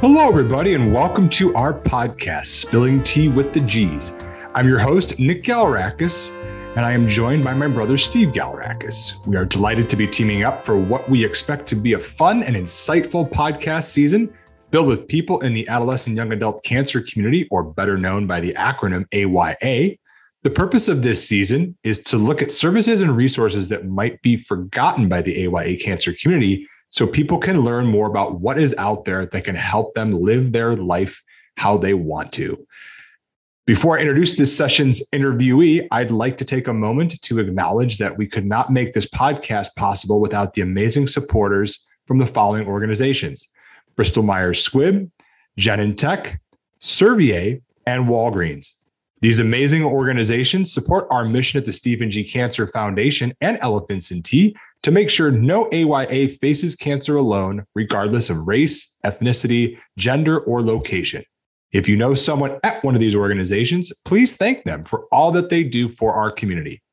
Hello, everybody, and welcome to our podcast, Spilling Tea with the G's. I'm your host, Nick Galarakis, and I am joined by my brother, Steve Galarakis. We are delighted to be teaming up for what we expect to be a fun and insightful podcast season filled with people in the adolescent young adult cancer community, or better known by the acronym AYA. The purpose of this season is to look at services and resources that might be forgotten by the AYA cancer community so people can learn more about what is out there that can help them live their life how they want to. Before I introduce this session's interviewee, I'd like to take a moment to acknowledge that we could not make this podcast possible without the amazing supporters from the following organizations Bristol Myers Squibb, Genentech, Servier, and Walgreens. These amazing organizations support our mission at the Stephen G. Cancer Foundation and Elephants and Tea to make sure no AYA faces cancer alone, regardless of race, ethnicity, gender, or location. If you know someone at one of these organizations, please thank them for all that they do for our community.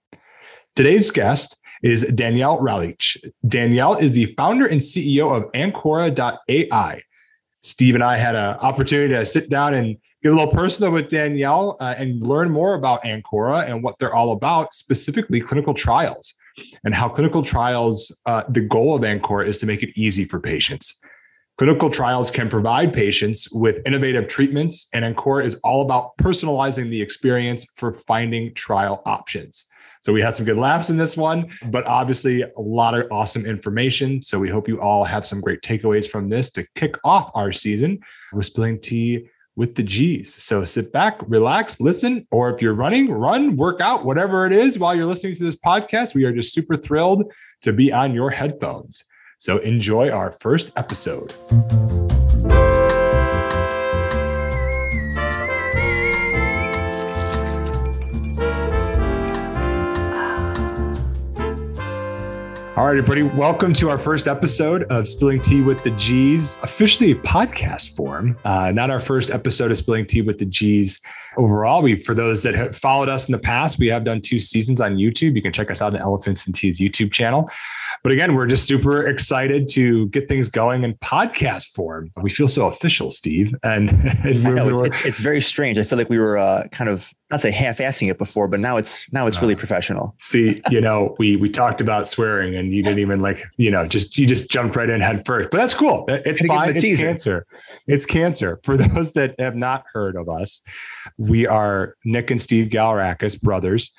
Today's guest is Danielle Ralic. Danielle is the founder and CEO of Ancora.ai. Steve and I had an opportunity to sit down and get a little personal with Danielle uh, and learn more about Ancora and what they're all about, specifically clinical trials and how clinical trials, uh, the goal of Ancora is to make it easy for patients. Clinical trials can provide patients with innovative treatments, and Ancora is all about personalizing the experience for finding trial options. So we had some good laughs in this one, but obviously a lot of awesome information. So we hope you all have some great takeaways from this to kick off our season with spilling tea with the G's. So sit back, relax, listen, or if you're running, run, work out, whatever it is while you're listening to this podcast. We are just super thrilled to be on your headphones. So enjoy our first episode. All right, everybody, welcome to our first episode of Spilling Tea with the G's, officially podcast form. Uh, not our first episode of Spilling Tea with the G's overall. We, for those that have followed us in the past, we have done two seasons on YouTube. You can check us out on Elephants and Teas YouTube channel. But again, we're just super excited to get things going in podcast form. We feel so official, Steve. And, and know, it's, it's, it's, very strange. I feel like we were uh, kind of not say half-assing it before, but now it's now it's really uh, professional. See, you know, we we talked about swearing, and you didn't even like, you know, just you just jumped right in head first. But that's cool. It's fine. It's cancer. It's cancer. For those that have not heard of us, we are Nick and Steve Galarakis, brothers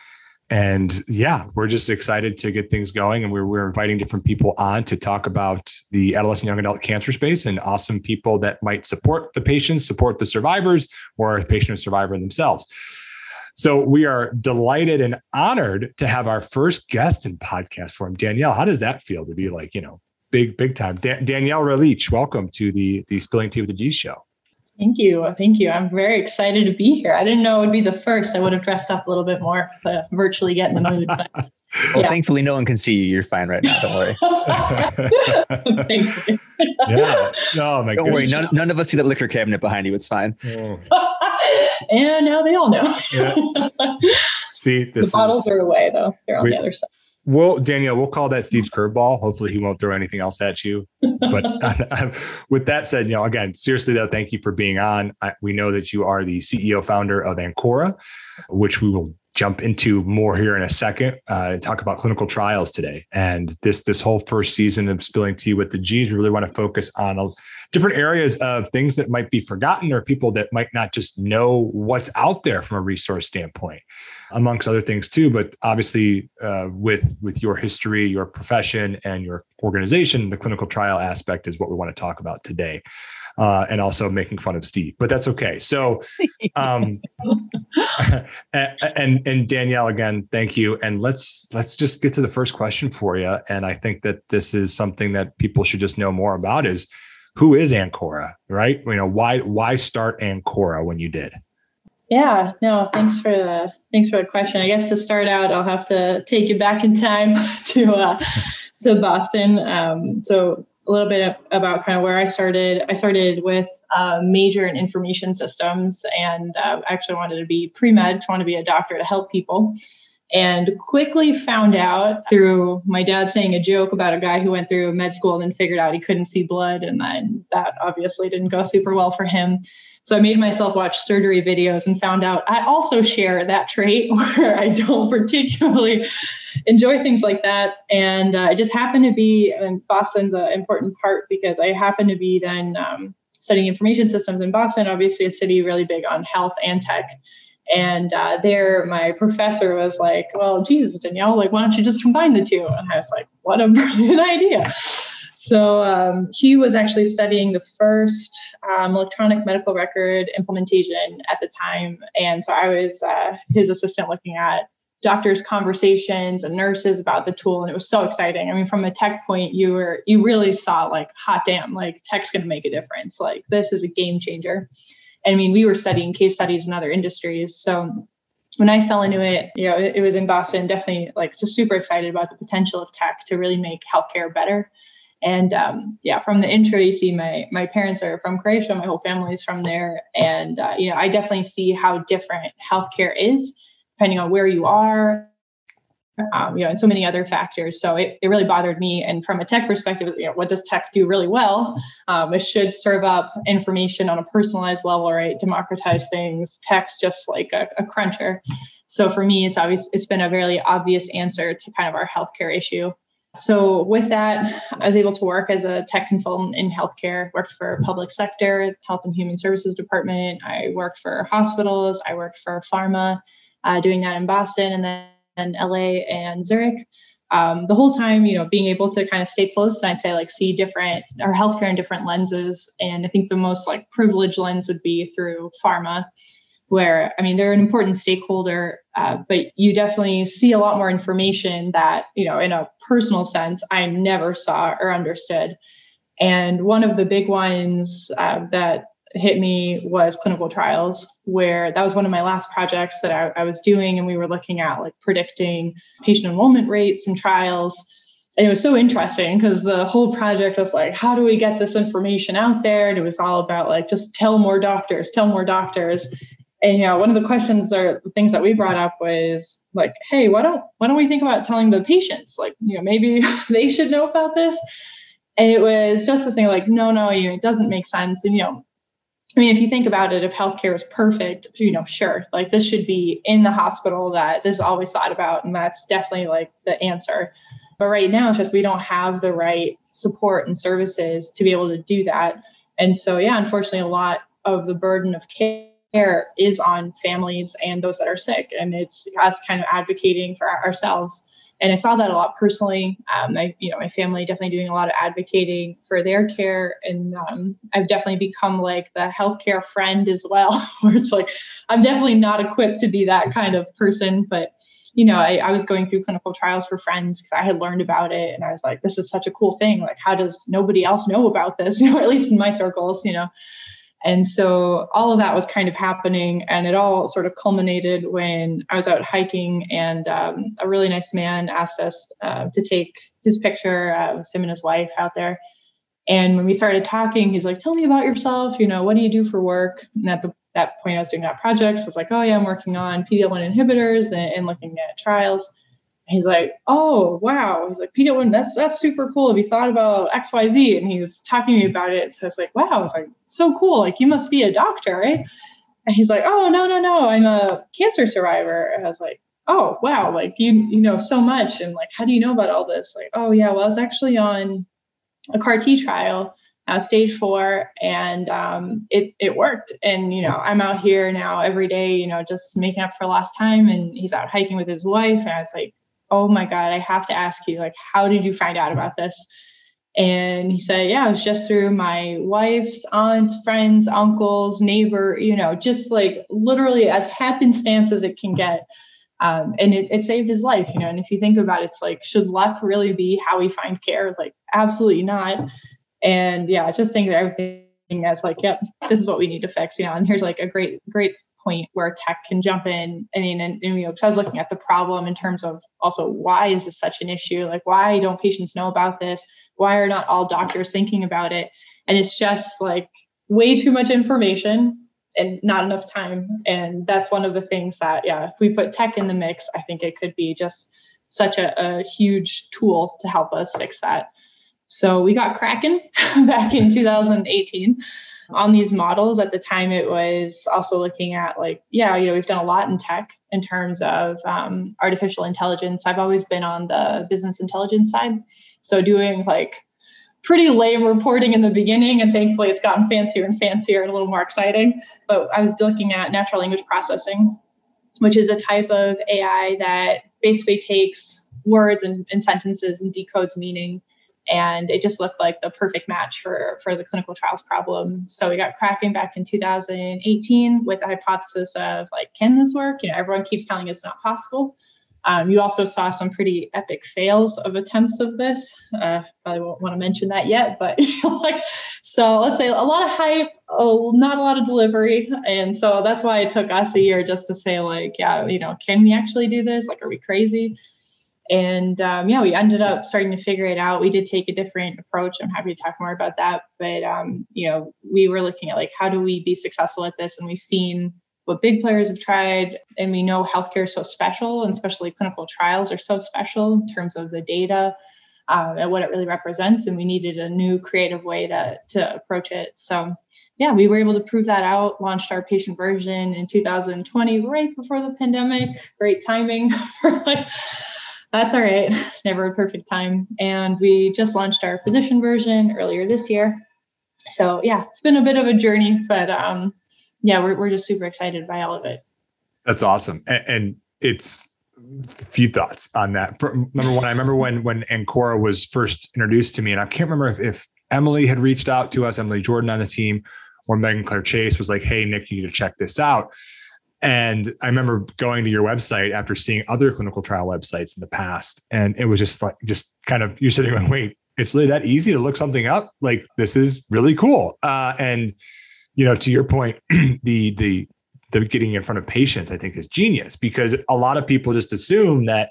and yeah, we're just excited to get things going. And we're, we're inviting different people on to talk about the adolescent young adult cancer space and awesome people that might support the patients, support the survivors, or a patient or survivor themselves. So we are delighted and honored to have our first guest in podcast form. Danielle, how does that feel to be like, you know, big, big time? Da- Danielle Ralic, welcome to the, the Spilling Tea with the G show. Thank you. Thank you. I'm very excited to be here. I didn't know it would be the first. I would have dressed up a little bit more to virtually get in the mood. But, well, yeah. thankfully, no one can see you. You're fine right now. Don't worry. Thank you. yeah. No, my Don't worry. None, none, of us see that liquor cabinet behind you. It's fine. Oh. and now they all know. Yeah. See, the bottles is, are away, though. They're on we, the other side. Well, Danielle, we'll call that Steve's curveball. Hopefully, he won't throw anything else at you. But uh, with that said, you know, again, seriously though, thank you for being on. I, we know that you are the CEO founder of Ancora, which we will jump into more here in a second uh, talk about clinical trials today. And this this whole first season of Spilling Tea with the G's, we really want to focus on a, different areas of things that might be forgotten or people that might not just know what's out there from a resource standpoint amongst other things too but obviously uh, with with your history your profession and your organization the clinical trial aspect is what we want to talk about today uh, and also making fun of Steve, but that's okay. So, um, and and Danielle again, thank you. And let's let's just get to the first question for you. And I think that this is something that people should just know more about is who is Ancora, right? You know, why why start Ancora when you did? Yeah, no, thanks for the thanks for the question. I guess to start out, I'll have to take you back in time to uh, to Boston. Um, so a little bit about kind of where I started. I started with uh, major in information systems, and uh, actually wanted to be pre med, to want to be a doctor to help people. and quickly found out through my dad saying a joke about a guy who went through med school and then figured out he couldn't see blood. And then that obviously didn't go super well for him. So I made myself watch surgery videos and found out I also share that trait where I don't particularly enjoy things like that. And uh, just happened to be, and Boston's an important part because I happened to be then um, studying information systems in Boston, obviously a city really big on health and tech. And uh, there, my professor was like, Well, Jesus, Danielle, like, why don't you just combine the two? And I was like, What a brilliant idea. So um, he was actually studying the first um, electronic medical record implementation at the time. And so I was uh, his assistant looking at doctors' conversations and nurses about the tool. And it was so exciting. I mean, from a tech point, you were, you really saw like, hot damn, like tech's going to make a difference. Like, this is a game changer. And I mean, we were studying case studies in other industries. So when I fell into it, you know, it, it was in Boston, definitely like just super excited about the potential of tech to really make healthcare better. And um, yeah, from the intro, you see my my parents are from Croatia. My whole family is from there, and uh, you know, I definitely see how different healthcare is depending on where you are um, you know, and so many other factors. So it, it really bothered me. And from a tech perspective, you know, what does tech do really well? Um, it should serve up information on a personalized level, right? Democratize things. Tech's just like a, a cruncher. So for me, it's obvious. It's been a very obvious answer to kind of our healthcare issue. So with that, I was able to work as a tech consultant in healthcare. Worked for public sector, health and human services department. I worked for hospitals. I worked for pharma, uh, doing that in Boston, and then and LA and Zurich. Um, the whole time, you know, being able to kind of stay close and I'd say like see different or healthcare in different lenses. And I think the most like privileged lens would be through pharma, where I mean they're an important stakeholder, uh, but you definitely see a lot more information that you know in a personal sense I never saw or understood. And one of the big ones uh, that hit me was clinical trials, where that was one of my last projects that I, I was doing. And we were looking at like predicting patient enrollment rates and trials. And it was so interesting because the whole project was like, how do we get this information out there? And it was all about like, just tell more doctors, tell more doctors. And you know, one of the questions or things that we brought up was like, hey, why don't why don't we think about telling the patients? Like, you know, maybe they should know about this. And it was just the thing like, no, no, you it doesn't make sense. And you know, I mean, if you think about it, if healthcare is perfect, you know, sure, like this should be in the hospital that this is always thought about. And that's definitely like the answer. But right now, it's just we don't have the right support and services to be able to do that. And so, yeah, unfortunately, a lot of the burden of care is on families and those that are sick. And it's us kind of advocating for ourselves and I saw that a lot personally. Um, I, you know, my family definitely doing a lot of advocating for their care, and um, I've definitely become like the healthcare friend as well, where it's like I'm definitely not equipped to be that kind of person, but you know, I, I was going through clinical trials for friends because I had learned about it, and I was like, this is such a cool thing. Like, how does nobody else know about this? You know, at least in my circles, you know. And so all of that was kind of happening, and it all sort of culminated when I was out hiking, and um, a really nice man asked us uh, to take his picture. Uh, it was him and his wife out there. And when we started talking, he's like, "Tell me about yourself. You know, what do you do for work?" And at the, that point, I was doing that project. So I was like, "Oh yeah, I'm working on PD-L1 inhibitors and, and looking at trials." He's like, "Oh wow!" He's like, "Peter, that's that's super cool. Have you thought about X, Y, Z?" And he's talking to me about it. So I was like, "Wow!" I was like, "So cool! Like you must be a doctor, right?" And he's like, "Oh no, no, no! I'm a cancer survivor." And I was like, "Oh wow! Like you you know so much, and like how do you know about all this?" Like, "Oh yeah, well I was actually on a CAR T trial." Uh, stage four and um, it it worked and you know i'm out here now every day you know just making up for lost time and he's out hiking with his wife and i was like oh my God, I have to ask you, like, how did you find out about this? And he said, yeah, it was just through my wife's aunts, friends, uncles, neighbor, you know, just like literally as happenstance as it can get. Um, and it, it saved his life, you know. And if you think about it, it's like, should luck really be how we find care? Like, absolutely not. And yeah, I just think that everything as like, yep, this is what we need to fix, you know. And here's like a great, great point where tech can jump in. I mean, and, and you know, because I was looking at the problem in terms of also why is this such an issue? Like, why don't patients know about this? Why are not all doctors thinking about it? And it's just like way too much information. and not enough time. And that's one of the things that, yeah, if we put tech in the mix, I think it could be just such a, a huge tool to help us fix that. So we got cracking back in 2018 on these models. At the time, it was also looking at like, yeah, you know, we've done a lot in tech in terms of um, artificial intelligence. I've always been on the business intelligence side. So doing like pretty lame reporting in the beginning, and thankfully it's gotten fancier and fancier and a little more exciting. But I was looking at natural language processing, which is a type of AI that basically takes words and, and sentences and decodes meaning and it just looked like the perfect match for for the clinical trials problem. So we got cracking back in 2018 with the hypothesis of like can this work? You know everyone keeps telling us it's not possible. Um, you also saw some pretty epic fails of attempts of this. Uh, probably won't want to mention that yet but like so let's say a lot of hype oh not a lot of delivery. And so that's why it took us a year just to say like yeah you know can we actually do this? Like are we crazy and um, yeah, we ended up starting to figure it out. We did take a different approach. I'm happy to talk more about that. But um, you know, we were looking at like how do we be successful at this, and we've seen what big players have tried, and we know healthcare is so special, and especially clinical trials are so special in terms of the data um, and what it really represents. And we needed a new creative way to to approach it. So yeah, we were able to prove that out. Launched our patient version in 2020, right before the pandemic. Great timing that's all right. It's never a perfect time. And we just launched our physician version earlier this year. So yeah, it's been a bit of a journey, but um, yeah, we're, we're just super excited by all of it. That's awesome. And, and it's a few thoughts on that. Number one, I remember when, when Ancora was first introduced to me and I can't remember if, if Emily had reached out to us, Emily Jordan on the team, or Megan Claire Chase was like, Hey, Nick, you need to check this out. And I remember going to your website after seeing other clinical trial websites in the past. And it was just like, just kind of, you're sitting going, wait, it's really that easy to look something up? Like, this is really cool. Uh, and, you know, to your point, the, the, the getting in front of patients, I think is genius because a lot of people just assume that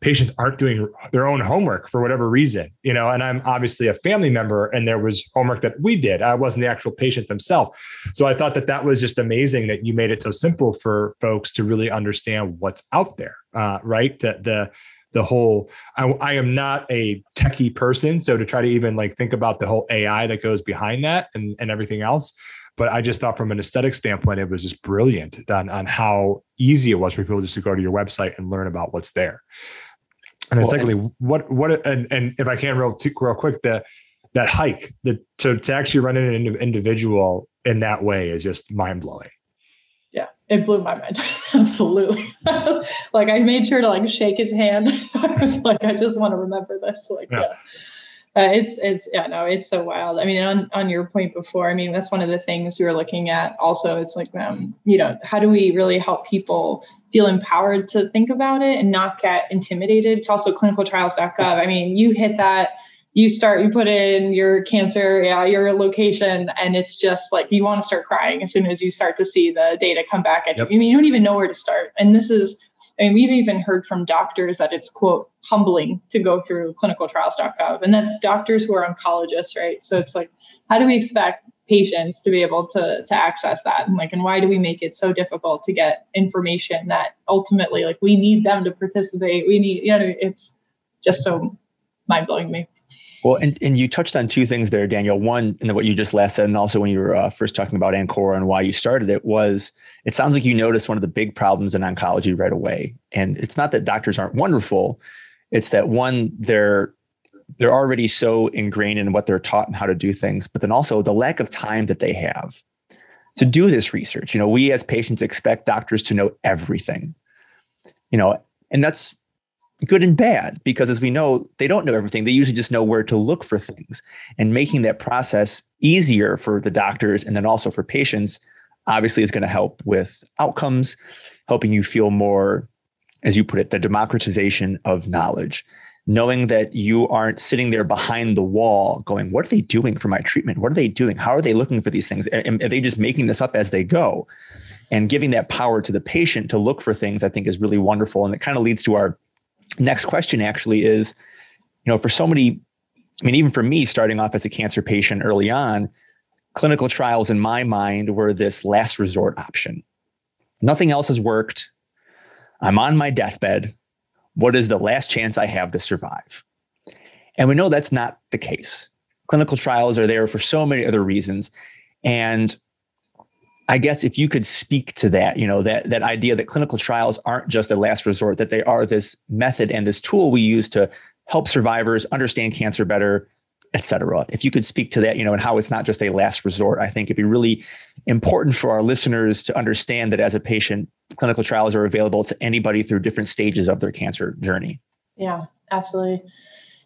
patients aren't doing their own homework for whatever reason, you know, and I'm obviously a family member and there was homework that we did. I wasn't the actual patient themselves. So I thought that that was just amazing that you made it so simple for folks to really understand what's out there, uh, right? The, the, the whole, I, I am not a techie person. So to try to even like think about the whole AI that goes behind that and, and everything else, but I just thought from an aesthetic standpoint, it was just brilliant on, on how easy it was for people just to go to your website and learn about what's there. And then well, secondly, and, what what and, and if I can real real quick, the that hike, the to to actually run in an individual in that way is just mind blowing. Yeah, it blew my mind. Absolutely. like I made sure to like shake his hand. I was like, I just want to remember this. Like, yeah. yeah. Uh, it's it's yeah no it's so wild. I mean on on your point before i mean that's one of the things we were looking at also it's like um you know how do we really help people feel empowered to think about it and not get intimidated? It's also clinicaltrials.gov i mean you hit that you start you put in your cancer yeah your location and it's just like you want to start crying as soon as you start to see the data come back at yep. you I mean you don't even know where to start. And this is I mean, we've even heard from doctors that it's quote humbling to go through clinicaltrials.gov, and that's doctors who are oncologists, right? So it's like, how do we expect patients to be able to to access that, and like, and why do we make it so difficult to get information that ultimately, like, we need them to participate? We need, you know, it's just so mind blowing me. Well, and, and you touched on two things there, Daniel. One, and what you just last said, and also when you were uh, first talking about Ancora and why you started it, was it sounds like you noticed one of the big problems in oncology right away. And it's not that doctors aren't wonderful; it's that one, they're they're already so ingrained in what they're taught and how to do things, but then also the lack of time that they have to do this research. You know, we as patients expect doctors to know everything. You know, and that's good and bad because as we know they don't know everything. They usually just know where to look for things. And making that process easier for the doctors and then also for patients obviously is going to help with outcomes helping you feel more as you put it the democratization of knowledge. Knowing that you aren't sitting there behind the wall going what are they doing for my treatment? What are they doing? How are they looking for these things? Are they just making this up as they go. And giving that power to the patient to look for things i think is really wonderful. And it kind of leads to our next question actually is, you know, for so many, I mean, even for me starting off as a cancer patient early on, clinical trials in my mind were this last resort option. Nothing else has worked. I'm on my deathbed. What is the last chance I have to survive? And we know that's not the case. Clinical trials are there for so many other reasons. And I guess if you could speak to that, you know, that that idea that clinical trials aren't just a last resort, that they are this method and this tool we use to help survivors understand cancer better, et cetera. If you could speak to that, you know, and how it's not just a last resort, I think it'd be really important for our listeners to understand that as a patient, clinical trials are available to anybody through different stages of their cancer journey. Yeah, absolutely.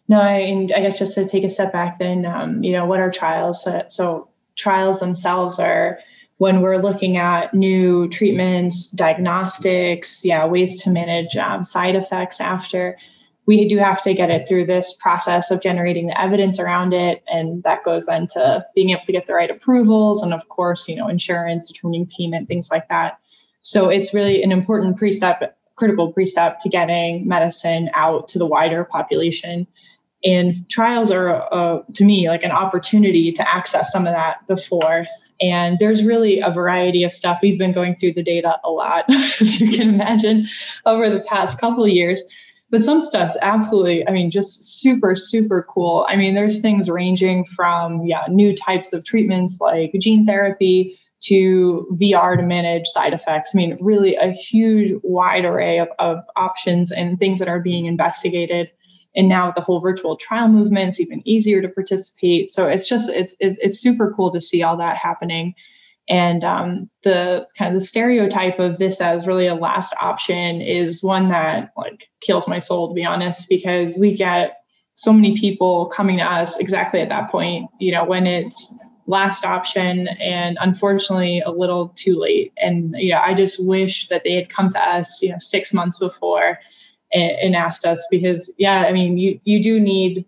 No, I, I guess just to take a step back, then, um, you know, what are trials? So, so trials themselves are when we're looking at new treatments, diagnostics, yeah, ways to manage um, side effects after, we do have to get it through this process of generating the evidence around it. And that goes then to being able to get the right approvals and, of course, you know, insurance, determining payment, things like that. So it's really an important pre-step, critical pre-step to getting medicine out to the wider population. And trials are, uh, to me, like an opportunity to access some of that before and there's really a variety of stuff. We've been going through the data a lot, as you can imagine, over the past couple of years. But some stuff's absolutely, I mean, just super, super cool. I mean, there's things ranging from, yeah, new types of treatments like gene therapy to VR to manage side effects. I mean, really a huge wide array of, of options and things that are being investigated and now with the whole virtual trial movement it's even easier to participate. So it's just it's it, it's super cool to see all that happening. And um, the kind of the stereotype of this as really a last option is one that like kills my soul to be honest because we get so many people coming to us exactly at that point you know when it's last option and unfortunately a little too late. And you know i just wish that they had come to us you know six months before and, and asked us because yeah i mean you you do need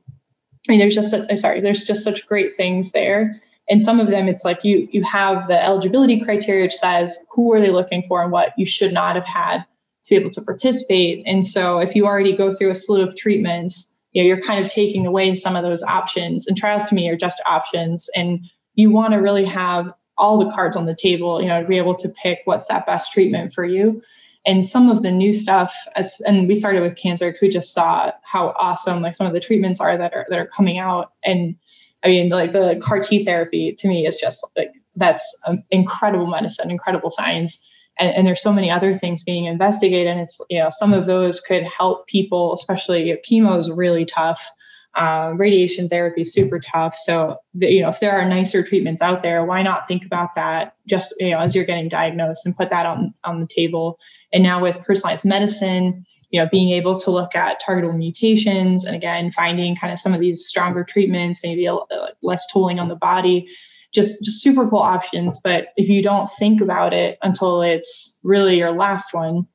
i mean there's just a, sorry there's just such great things there. And some of them it's like you you have the eligibility criteria which says who are they looking for and what you should not have had to be able to participate. And so if you already go through a slew of treatments you know you're kind of taking away some of those options. And trials to me are just options. And you want to really have all the cards on the table you know to be able to pick what's that best treatment for you and some of the new stuff as, and we started with cancer because we just saw how awesome like some of the treatments are that are that are coming out. And i mean like the car t therapy to me is just like that's um, incredible medicine incredible science. And, and, there's so many other things being investigated and it's you know some of those could help people especially chemo is really tough uh, radiation therapy super tough. So the, you know, if there are nicer treatments out there, why not think about that just you know as you're getting diagnosed and put that on on the table. And now with personalized medicine, you know, being able to look at targetable mutations and again finding kind of some of these stronger treatments, maybe a, a less tolling on the body. Just, just super cool options. But if you don't think about it until it's really your last one,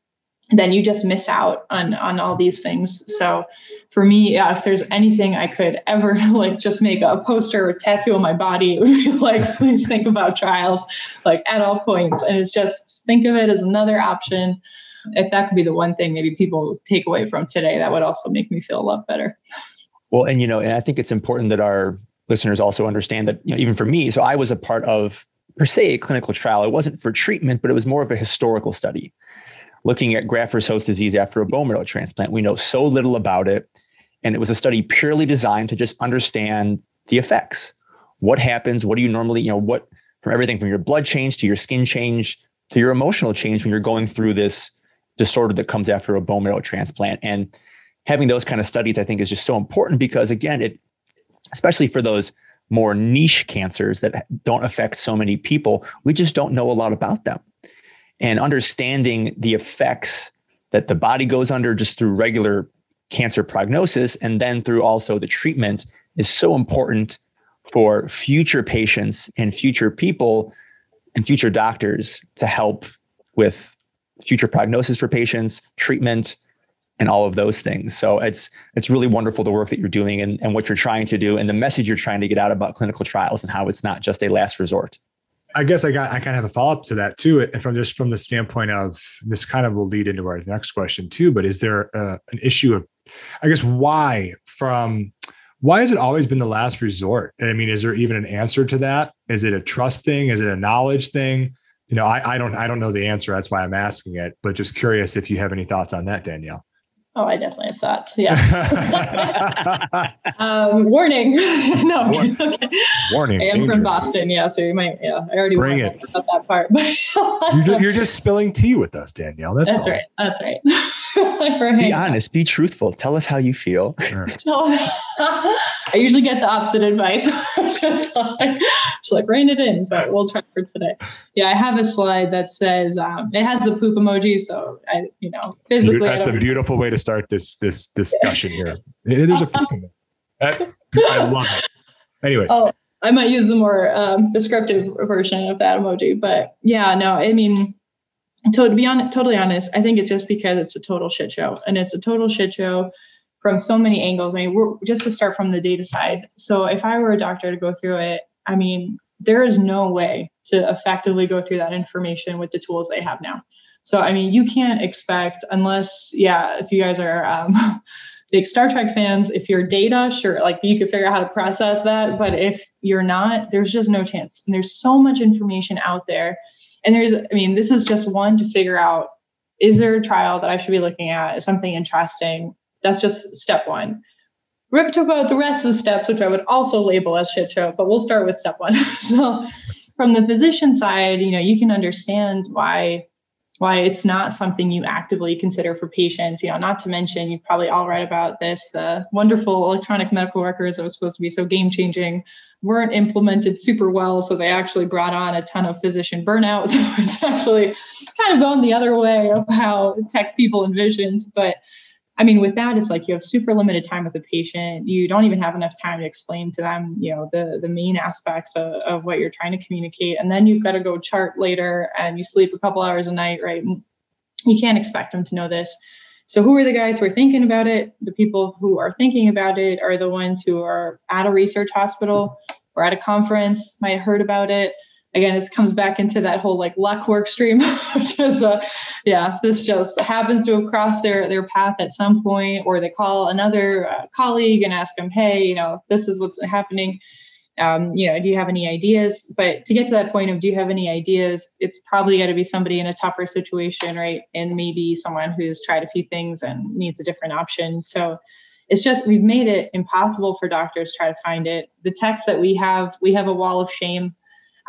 then you just miss out on on all these things. So for me yeah, if there's anything i could ever like just make a poster or tattoo on my body it would be like please think about trials like at all points. And it's just think of it as another option. If that could be the one thing maybe people take away from today that would also make me feel a lot better. Well and you know and i think it's important that our listeners also understand that you know even for me so i was a part of per se a clinical trial. It wasn't for treatment but it was more of a historical study looking at graft versus host disease after a bone marrow transplant. We know so little about it. And it was a study purely designed to just understand the effects. What happens? What do you normally, you know, what from everything from your blood change to your skin change to your emotional change when you're going through this disorder that comes after a bone marrow transplant. And having those kind of studies, I think, is just so important because, again, it, especially for those more niche cancers that don't affect so many people, we just don't know a lot about them and understanding the effects that the body goes under just through regular cancer prognosis and then through also the treatment is so important for future patients and future people and future doctors to help with future prognosis for patients, treatment, and all of those things. So it's it's really wonderful the work that you're doing and, and what you're trying to do and the message you're trying to get out about clinical trials and how it's not just a last resort. I guess I got I kind of have a follow up to that too, and from just from the standpoint of this kind of will lead into our next question too. But is there uh, an issue of, I guess, why from why has it always been the last resort? I mean, is there even an answer to that? Is it a trust thing? Is it a knowledge thing? You know, I, I don't I don't know the answer. That's why I'm asking it. But just curious if you have any thoughts on that, Danielle. Oh, I definitely have thoughts. Yeah. um, warning. no. Okay. Warning. I am danger. from Boston. Yeah. So you might, yeah, I already bring it about that part. you're, just, you're, just, spilling tea with us, Danielle. That's, That's right. That's right. be honest, be truthful. Tell us how you feel. I usually get the opposite advice. just like, just like rein it in, but we'll try for today. Yeah. I have a slide that says, um, it has the poop emoji. So I, you know, physically. That's a beautiful way to start this this discussion here. There's a that, I love it. Anyway. Oh, I might use the more um, descriptive version of that emoji, but yeah, no, I mean, to, be on, totally honest, I think it's just because it's a total shit show, and it's a total shit show from so many angles. I mean, we're just to start from the data side. So if I were a doctor to go through it, I mean, there is no way to effectively go through that information with the tools they have now. So, I mean, you can't expect, unless, yeah, if you guys are um, big Star Trek fans, if you're data, sure, like you could figure out how to process that. But if you're not, there's just no chance. And there's so much information out there. And there's, I mean, this is just one to figure out is there a trial that I should be looking at? Is something interesting? That's just step one. We're going to talk about the rest of the steps, which I would also label as shit show, but we'll start with step one. so, from the physician side, you know, you can understand why why it's not something you actively consider for patients. You know, not to mention you've probably all read about this. The wonderful electronic medical records that was supposed to be so game changing weren't implemented super well, so they actually brought on a ton of physician burnout. So it's actually kind of going the other way of how tech people envisioned, but I mean, with that, it's like you have super limited time with the patient. You don't even have enough time to explain to them, you know, the the main aspects of, of what you're trying to communicate. And then you've got to go chart later and you sleep a couple hours a night, right? You can't expect them to know this. So who are the guys who are thinking about it? The people who are thinking about it are the ones who are at a research hospital or at a conference, might have heard about it again, this comes back into that whole like luck work stream, which is, a, yeah, this just happens to have crossed their their path at some point, or they call another uh, colleague and ask them, hey, you know, this is what's happening. Um, you know, do you have any ideas? But to get to that point of, do you have any ideas? It's probably got to be somebody in a tougher situation, right? And maybe someone who's tried a few things and needs a different option. So it's just we've made it impossible for doctors to try to find it. The text that we have, we have a wall of shame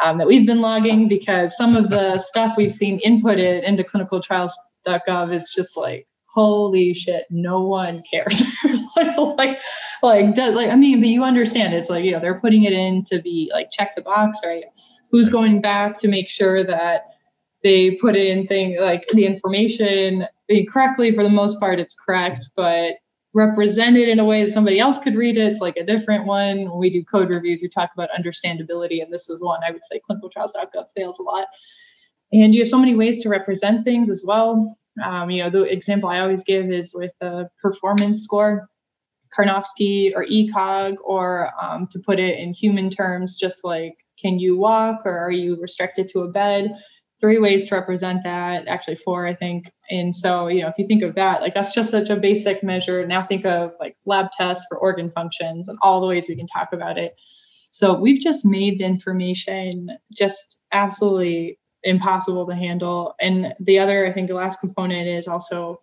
um, that we've been logging because some of the stuff we've seen inputted into clinicaltrials.gov is just like holy shit no one cares. Like like like, does, like i mean but you understand it's like you know they're putting it in to be like check the box right? Who's going back to make sure that they put in thing like the information correctly? For the most part it's correct but represented in a way that somebody else could read it. It's like a different one. When we do code reviews, we talk about understandability, and this is one I would say clinicaltrials.gov fails a lot. And you have so many ways to represent things as well. Um, you know, the example I always give is with the performance score, Karnofsky or ECOG, or um, to put it in human terms, just like can you walk or are you restricted to a bed? Three ways to represent that, actually four, I think. And so, you know, if you think of that, like that's just such a basic measure. Now think of like lab tests for organ functions and all the ways we can talk about it. So we've just made the information just absolutely impossible to handle. And the other, I think the last component is also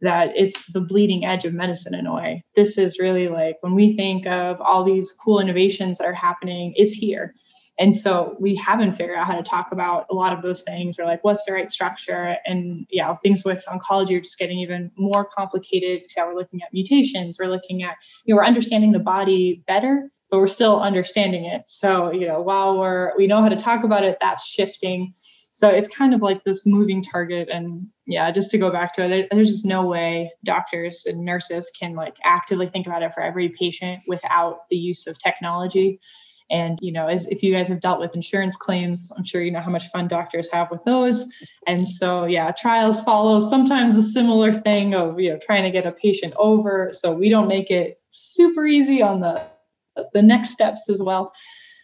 that it's the bleeding edge of medicine in a way. This is really like when we think of all these cool innovations that are happening, it's here. And so we haven't figured out how to talk about a lot of those things or like what's the right structure. And yeah, things with oncology are just getting even more complicated. So we're looking at mutations, we're looking at, you know, we're understanding the body better, but we're still understanding it. So, you know, while we're we know how to talk about it, that's shifting. So it's kind of like this moving target. And yeah, just to go back to it, there's just no way doctors and nurses can like actively think about it for every patient without the use of technology. And, you know, as if you guys have dealt with insurance claims, I'm sure you know how much fun doctors have with those. And so, yeah, trials follow sometimes a similar thing of, you know, trying to get a patient over. So we don't make it super easy on the the next steps as well.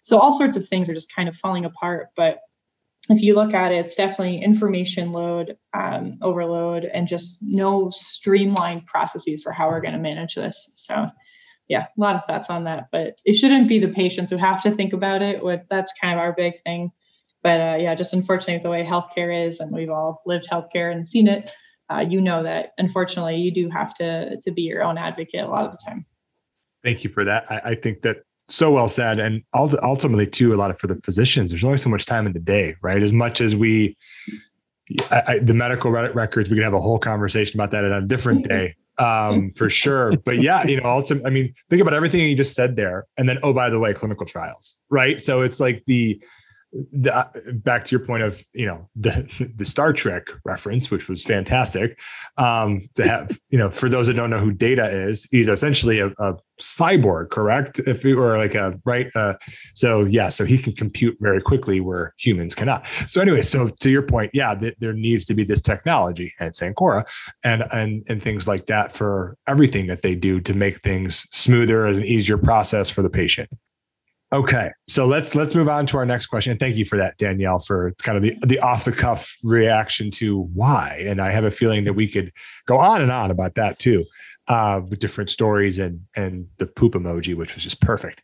So all sorts of things are just kind of falling apart. But if you look at it, it's definitely information load, um, overload, and just no streamlined processes for how we're going to manage this. So yeah, a lot of thoughts on that. But it shouldn't be the patients who have to think about it. What that's kind of our big thing. But uh, yeah, just unfortunately the way healthcare is, and we've all lived healthcare and seen it. Uh, you know that unfortunately you do have to to be your own advocate a lot of the time. Thank you for that. I, I think that so well said, and ultimately too, a lot of for the physicians. There's only so much time in the day, right? As much as we, I, I, the medical records, we could have a whole conversation about that on a different day um, for sure. But yeah, you know, also, I mean, think about everything you just said there, and then oh, by the way, clinical trials, right? So it's like the the, uh, back to your point of you know the the Star Trek reference, which was fantastic. Um, to have you know, for those that don't know who Data is, he's essentially a, a cyborg, correct? If we were like a right, uh, so yeah, so he can compute very quickly where humans cannot. So anyway, so to your point, yeah, th- there needs to be this technology and Ancora and and and things like that for everything that they do to make things smoother as an easier process for the patient. Okay, so let's let's move on to our next question. And thank you for that, Danielle, for kind of the the off the cuff reaction to why. And I have a feeling that we could go on and on about that too, uh, with different stories and and the poop emoji, which was just perfect.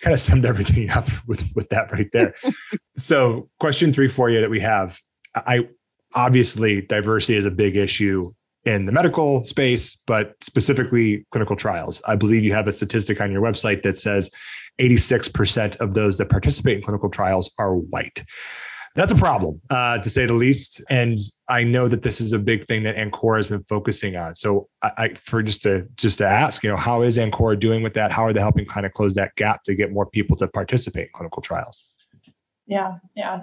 Kind of summed everything up with with that right there. so, question three for you that we have, I obviously diversity is a big issue in the medical space, but specifically clinical trials. I believe you have a statistic on your website that says 86% of those that participate in clinical trials are white. That's a problem, uh, to say the least. And I know that this is a big thing that Ancora has been focusing on. So, I, I, for just to just to ask, you know, how is Ancora doing with that? How are they helping kind of close that gap to get more people to participate in clinical trials? Yeah, yeah.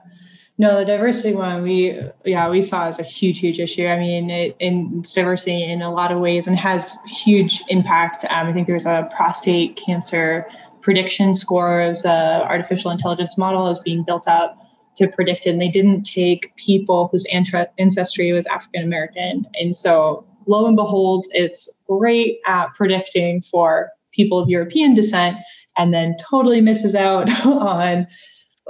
No, the diversity one we yeah we saw as a huge huge issue. I mean, it, it's diversity in a lot of ways and has huge impact. Um, I think there's a prostate cancer prediction scores, uh, artificial intelligence model is being built up to predict it. And they didn't take people whose ancestry was African American. And so, lo and behold, it's great at predicting for people of European descent and then totally misses out on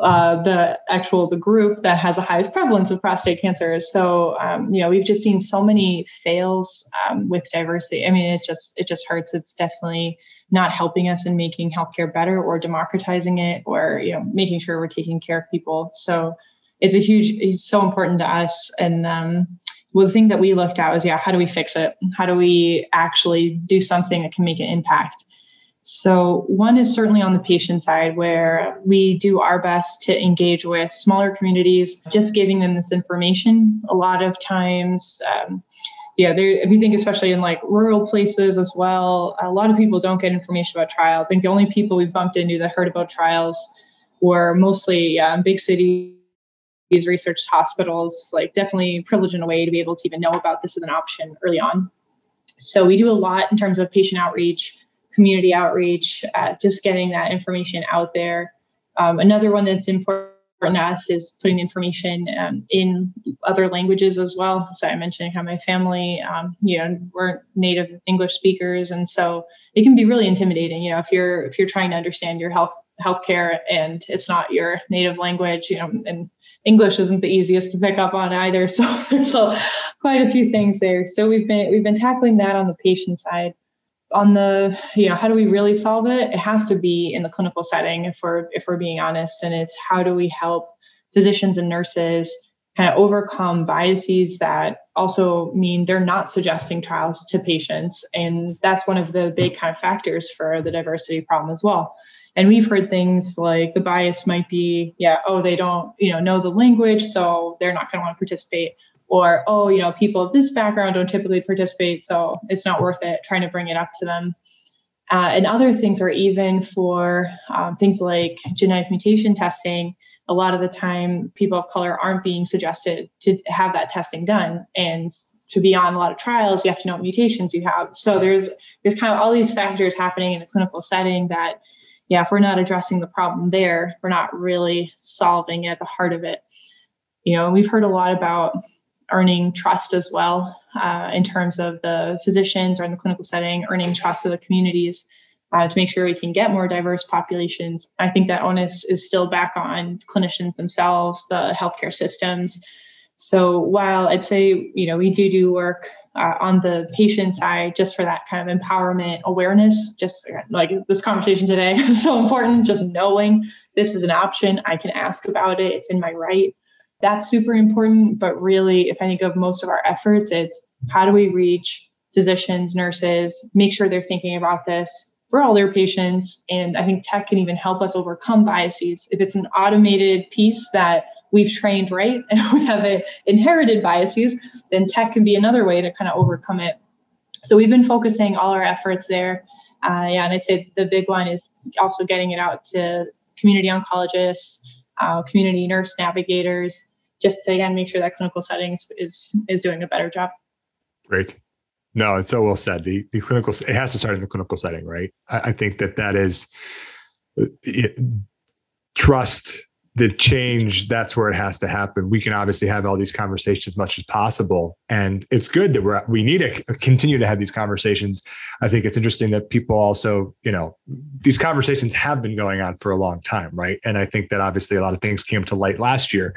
uh, the actual the group that has the highest prevalence of prostate cancer. So um, you know we've just seen so many fails um, with diversity. I mean it just it just hurts. It's definitely not helping us in making healthcare better or democratizing it or you know making sure we're taking care of people so it's a huge it's so important to us and um, well the thing that we looked at was yeah how do we fix it how do we actually do something that can make an impact so one is certainly on the patient side where we do our best to engage with smaller communities just giving them this information a lot of times um, yeah, there, if you think especially in like rural places as well, a lot of people don't get information about trials. I think the only people we bumped into that heard about trials were mostly in big cities, research hospitals, like definitely privileged in a way to be able to even know about this as an option early on. So we do a lot in terms of patient outreach, community outreach, uh, just getting that information out there. Um, another one that's important to us is putting information um, in other languages as well. So I mentioned how my family, um, you know, weren't native English speakers, and so it can be really intimidating. You know, if you're if you're trying to understand your health healthcare and it's not your native language, you know, and English isn't the easiest to pick up on either. So there's a, quite a few things there. So we've been we've been tackling that on the patient side on the you know how do we really solve it? It has to be in the clinical setting if we're if we're being honest and it's how do we help physicians and nurses kind of overcome biases that also mean they're not suggesting trials to patients and that's one of the big kind of factors for the diversity problem as well. And we've heard things like the bias might be yeah oh they don't you know know the language so they're not going to want to participate or oh you know people of this background don't typically participate so it's not worth it trying to bring it up to them. Uh, and other things are even for um, things like genetic mutation testing. A lot of the time people of color aren't being suggested to have that testing done. And to be on a lot of trials you have to know what mutations you have. So there's there's kind of all these factors happening in a clinical setting that yeah if we're not addressing the problem there we're not really solving it at the heart of it. You know we've heard a lot about earning trust as well uh, in terms of the physicians or in the clinical setting, earning trust of the communities uh, to make sure we can get more diverse populations. I think that onus is still back on clinicians themselves, the healthcare systems. So while I'd say, you know, we do do work uh, on the patient side just for that kind of empowerment awareness, just like this conversation today is so important, just knowing this is an option, I can ask about it, it's in my right. That's super important. But really, if I think of most of our efforts, it's how do we reach physicians, nurses, make sure they're thinking about this, for all their patients. And I think tech can even help us overcome biases. If it's an automated piece that we've trained right and we have a, inherited biases, then tech can be another way to kind of overcome it. So we've been focusing all our efforts there. Uh, yeah, and I'd say the big one is also getting it out to community oncologists, uh, community nurse navigators, just to again make sure that clinical settings is is doing a better job. Great. No, it's so well said. The the clinical it has to start in the clinical setting, right? I, I think that that is it, trust the change. That's where it has to happen. We can obviously have all these conversations as much as possible, and it's good that we're we need to continue to have these conversations. I think it's interesting that people also, you know, these conversations have been going on for a long time, right? And I think that obviously a lot of things came to light last year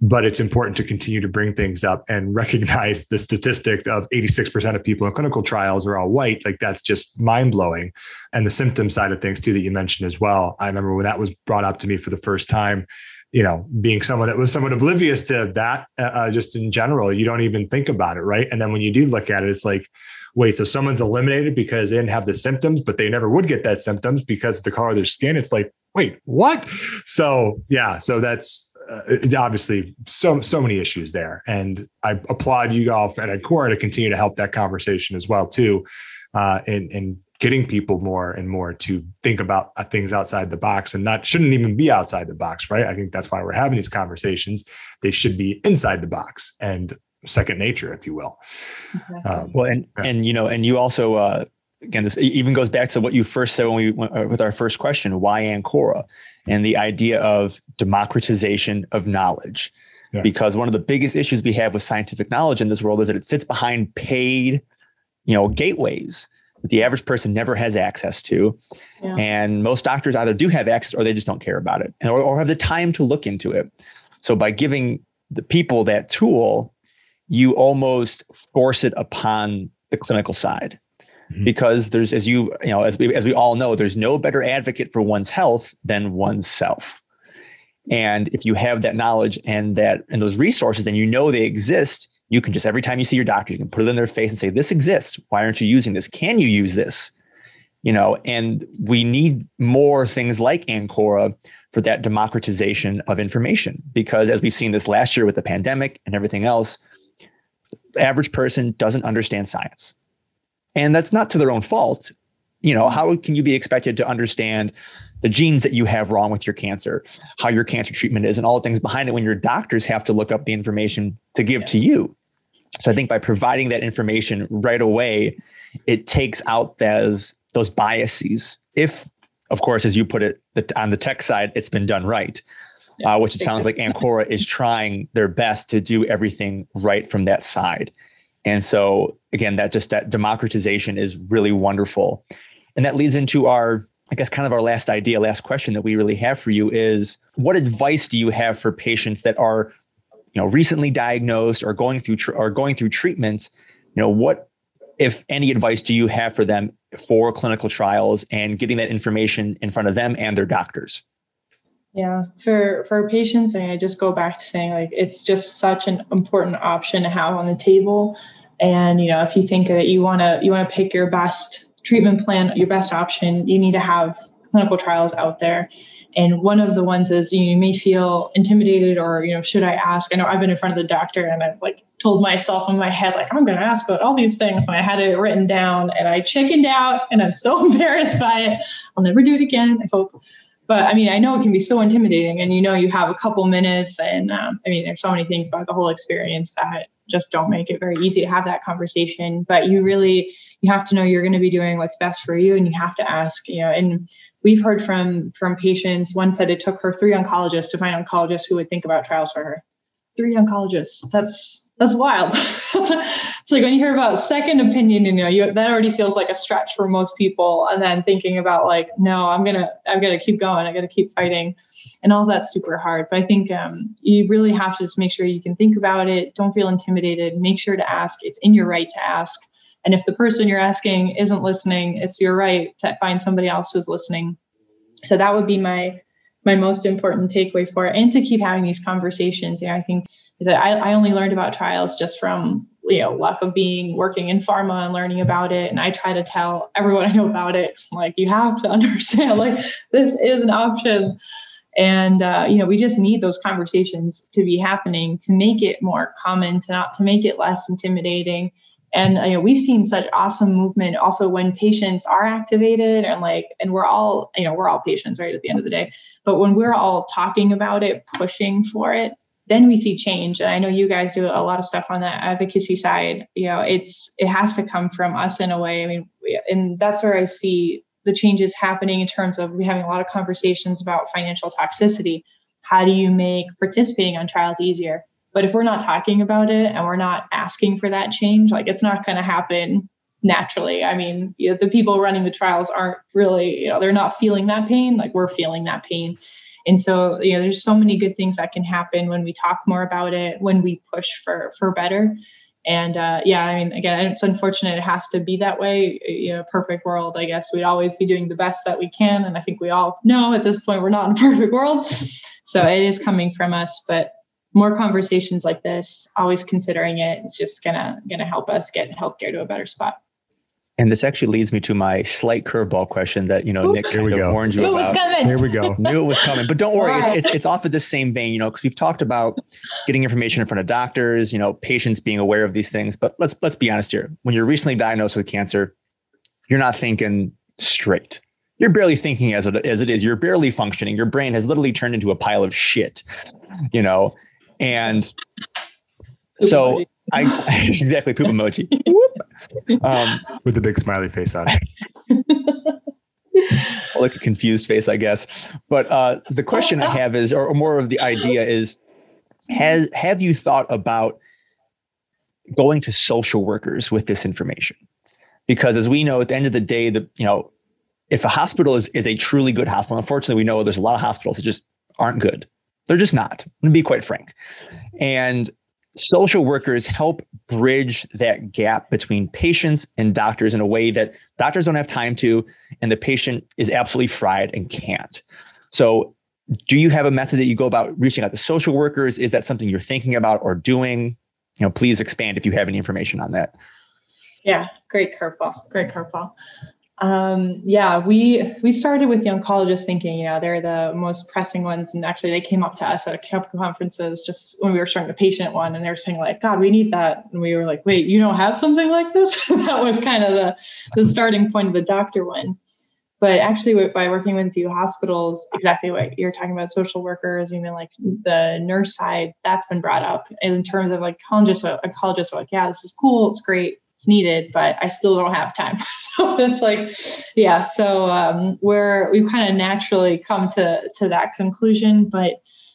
but it's important to continue to bring things up and recognize the statistic of 86% of people in clinical trials are all white. Like that's just mind-blowing. And the symptom side of things too that you mentioned as well. I remember when that was brought up to me for the first time you know being someone that was somewhat oblivious to that uh, uh just in general you don't even think about it right? And then when you do look at it it's like wait so someone's eliminated because they didn't have the symptoms but they never would get that symptoms because of the color of their skin? It's like wait what? So yeah so that's uh, obviously so so many issues there and i applaud you golf at Ancora to continue to help that conversation as well too uh, and in getting people more and more to think about uh, things outside the box and not shouldn't even be outside the box right i think that's why we're having these conversations they should be inside the box and second nature if you will exactly. um, well and yeah. and you know and you also uh again, this even goes back to what you first said when we went uh, with our first question, why Ancora? And the idea of democratization of knowledge. Yeah. Because one of the biggest issues we have with scientific knowledge in this world is that it sits behind paid, you know, gateways that the average person never has access to. Yeah. And most doctors either do have access or they just don't care about it or, or have the time to look into it. So by giving the people that tool, you almost force it upon the clinical side mm-hmm. because there's as you you know as we as we all know there's no better advocate for one's health than oneself. And if you have that knowledge and that and those resources and you know they exist you can just every time you see your doctor you can put it in their face and say this exists. Why aren't you using this? Can you use this? You know and we need more things like ancora for that democratization of information because as we've seen this last year with the pandemic and everything else the average person doesn't understand science and that's not to their own fault. You know, how can you be expected to understand the genes that you have wrong with your cancer, how your cancer treatment is, and all the things behind it when your doctors have to look up the information to give to you? So I think by providing that information right away, it takes out those those biases. If, of course, as you put it, on the tech side, it's been done right, yeah. uh, which it sounds like Ancora is trying their best to do everything right from that side. And so again, that just that democratization is really wonderful. And that leads into our, I guess, kind of our last idea, last question that we really have for you is what advice do you have for patients that are, you know, recently diagnosed or going through tr- or going through treatment? You know, what, if any advice do you have for them for clinical trials and getting that information in front of them and their doctors? Yeah, for for patients, I mean, I just go back to saying like it's just such an important option to have on the table and you know, if you think that you want to you want to pick your best treatment plan, your best option, you need to have clinical trials out there. And one of the ones is you, know, you may feel intimidated or, you know, should I ask? I know I've been in front of the doctor and I've like told myself in my head, like, I'm going to ask about all these things. And I had it written down and I chickened out and I'm so embarrassed by it. I'll never do it again. I hope. But I mean, I know it can be so intimidating and you know, you have a couple minutes and um, I mean, there's so many things about the whole experience that just don't make it very easy to have that conversation. But you really you have to know you're going to be doing what's best for you, and you have to ask. You know, and we've heard from from patients. One said it took her three oncologists to find oncologists who would think about trials for her. Three oncologists. That's that's wild. it's like when you hear about second opinion, you know, you, that already feels like a stretch for most people. And then thinking about like, no, I'm gonna, I'm gonna keep going. I got to keep fighting, and all that's super hard. But I think um, you really have to just make sure you can think about it. Don't feel intimidated. Make sure to ask. It's in your right to ask. And if the person you're asking isn't listening, it's your right to find somebody else who's listening. So that would be my my most important takeaway for it, and to keep having these conversations. You know, I think is that I, I only learned about trials just from you know luck of being working in pharma and learning about it and i try to tell everyone i know about it like you have to understand like this is an option and uh, you know we just need those conversations to be happening to make it more common to not to make it less intimidating and you know we've seen such awesome movement also when patients are activated and like and we're all you know we're all patients right at the end of the day. But when we're all talking about it pushing for it then we see change. And i know you guys do a lot of stuff on that advocacy side. You know it's it has to come from us in a way. I mean and that's where i see the changes happening in terms of we having a lot of conversations about financial toxicity. How do you make participating on trials easier but if we're not talking about it and we're not asking for that change like it's not going to happen naturally. I mean you know, the people running the trials aren't really you know they're not feeling that pain like we're feeling that pain. And so you know there's so many good things that can happen when we talk more about it when we push for for better. And uh, yeah i mean again it's unfortunate it has to be that way. You know perfect world i guess we'd always be doing the best that we can and i think we all know at this point we're not in a perfect world. So it is coming from us but more conversations like this always considering it it's just gonna gonna help us get healthcare to a better spot and this actually leads me to my slight curveball question that you know Nick Here we go. warned you Knew it about. was coming. Here we go. Knew it was coming, but don't worry, Right. it's, it's it's off of the same vein, you know, because we've talked about getting information in front of doctors, you know, patients being aware of these things. But let's let's be honest here. When you're recently diagnosed with cancer, you're not thinking straight. You're barely thinking as it as it is. You're barely functioning. Your brain has literally turned into a pile of shit, you know, and so I exactly poop emoji. Whoop. Um, With the big smiley face on it. like a confused face, I guess. But uh, the question I have is, or more of the idea is, has have you thought about going to social workers with this information? Because as we know, at the end of the day, the you know, if a hospital is is a truly good hospital, unfortunately, we know there's a lot of hospitals that just aren't good. They're just not. Gonna be quite frank. And social workers help bridge that gap between patients and doctors in a way that doctors don't have time to, and the patient is absolutely fried and can't. So, do you have a method that you go about reaching out to social workers? Is that something you're thinking about or doing? You know, please expand if you have any information on that. Yeah, great curveball. Great curveball. Um, yeah, we we started with the oncologists thinking, you know, they're the most pressing ones, and actually they came up to us at a couple conferences just when we were starting the patient one, and they were saying like, God, we need that, and we were like, Wait, you don't have something like this? that was kind of the the starting point of the doctor one. But actually, by working with a few hospitals, exactly what you're talking about, social workers, even like the nurse side, that's been brought up in terms of like oncologists. Oncologists are like, yeah, this is cool, it's great, it's needed, but I still don't have time. so it's like, yeah. So um, we're we've kind of naturally come to to that conclusion, but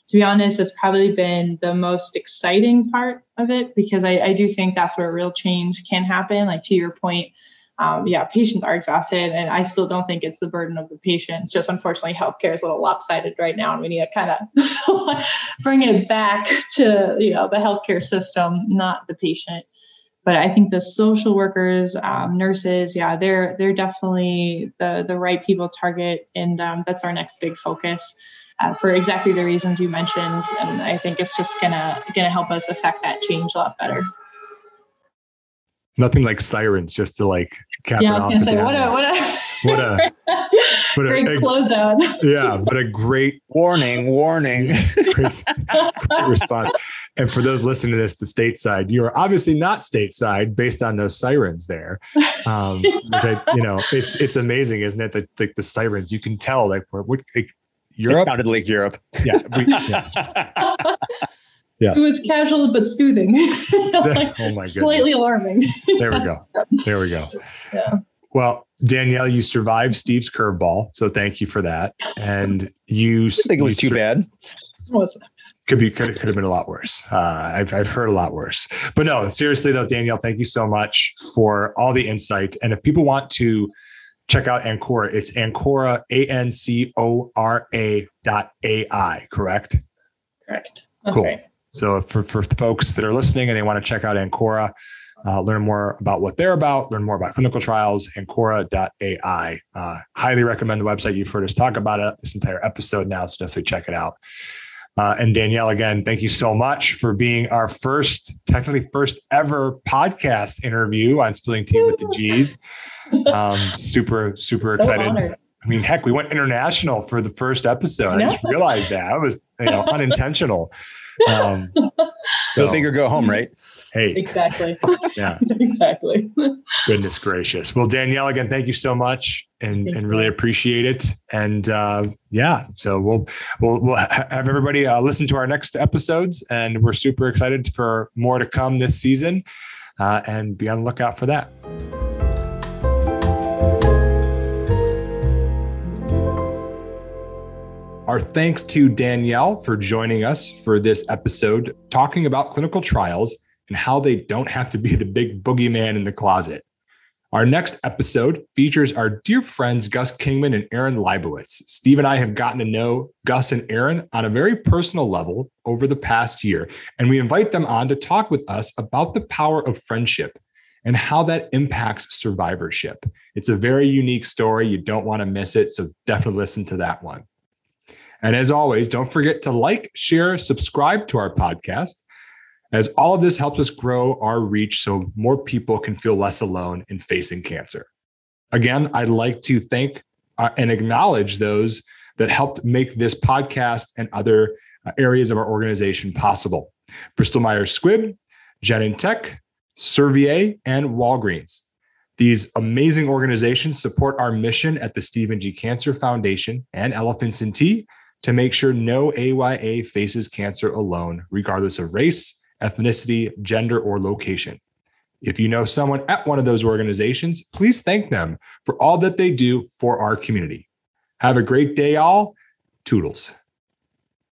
to be honest, it's probably been the most exciting part of it because I, I do think that's where real change can happen. Like to your point, um, yeah, patients are exhausted, and I still don't think it's the burden of the patients. Just unfortunately, healthcare is a little lopsided right now, and we need to kind of bring it back to you know the healthcare system, not the patient. But I think the social workers, um, nurses, yeah, they're they're definitely the the right people to target, and um, that's our next big focus. Uh, for exactly the reasons you mentioned, and I think it's just gonna gonna help us affect that change a lot better. Nothing like sirens just to like cap Yeah, it I was gonna say what a what a What a- what great a- closeout. yeah, but a great, Warning, warning. great, great response. And for those listening to this, the stateside, you are obviously not stateside based on those sirens there. Um, which I, you know, it's it's amazing, isn't it? The the, the sirens, you can tell like we're, we're It Europe. sounded like Europe. Yeah, we, yes, yes. It was casual but soothing. Like, oh my god. slightly alarming. There we go. There we go. Yeah. Well, Danielle, you survived Steve's curveball, so thank you for that. And you, I think it was you too bad. What was that? Could be could, could have been a lot worse. Uh, I've I've heard a lot worse. But no, seriously though, Danielle, thank you so much for all the insight. And if people want to check out Ancora, it's Ancora A N C O R A dot A I. Correct. Correct. That's cool. right. So for for folks that are listening and they want to check out Ancora. Uh, learn more about what they're about, learn more about clinical trials, Ancora.ai. Uh, highly recommend the website. You've heard us talk about it this entire episode now, so definitely check it out. Uh, and Danielle, again, thank you so much for being our first, technically first ever podcast interview on Spilling Tea with the G's. Um, super, super so excited. Honored. I mean, heck, we went international for the first episode. I, I just realized that. It was, you know, unintentional. Um, go big or go home, right? Hey, exactly. Yeah, exactly. Goodness gracious. Well, Danielle, again, thank you so much, and thank and really you. appreciate it. And uh, yeah, so we'll we'll we'll have everybody uh, listen to our next episodes, and we're super excited for more to come this season, uh, and be on the lookout for that. Our thanks to Danielle for joining us for this episode, talking about clinical trials and how they don't have to be the big boogeyman in the closet. Our next episode features our dear friends Gus Kingman and Aaron Leibowitz. Steve and I have gotten to know Gus and Aaron on a very personal level over the past year, and we invite them on to talk with us about the power of friendship and how that impacts survivorship. It's a very unique story. You don't want to miss it. So definitely listen to that one. And as always, don't forget to like, share, subscribe to our podcast as all of this helps us grow our reach so more people can feel less alone in facing cancer. Again, I'd like to thank uh, and acknowledge those that helped make this podcast and other uh, areas of our organization possible. Bristol Myers Squibb, Genentech, Servier, and Walgreens. These amazing organizations support our mission at the Stephen G. Cancer Foundation and Elephants and Tea to make sure no AYA faces cancer alone, regardless of race, ethnicity, gender, or location. If you know someone at one of those organizations, please thank them for all that they do for our community. Have a great day, all. Toodles.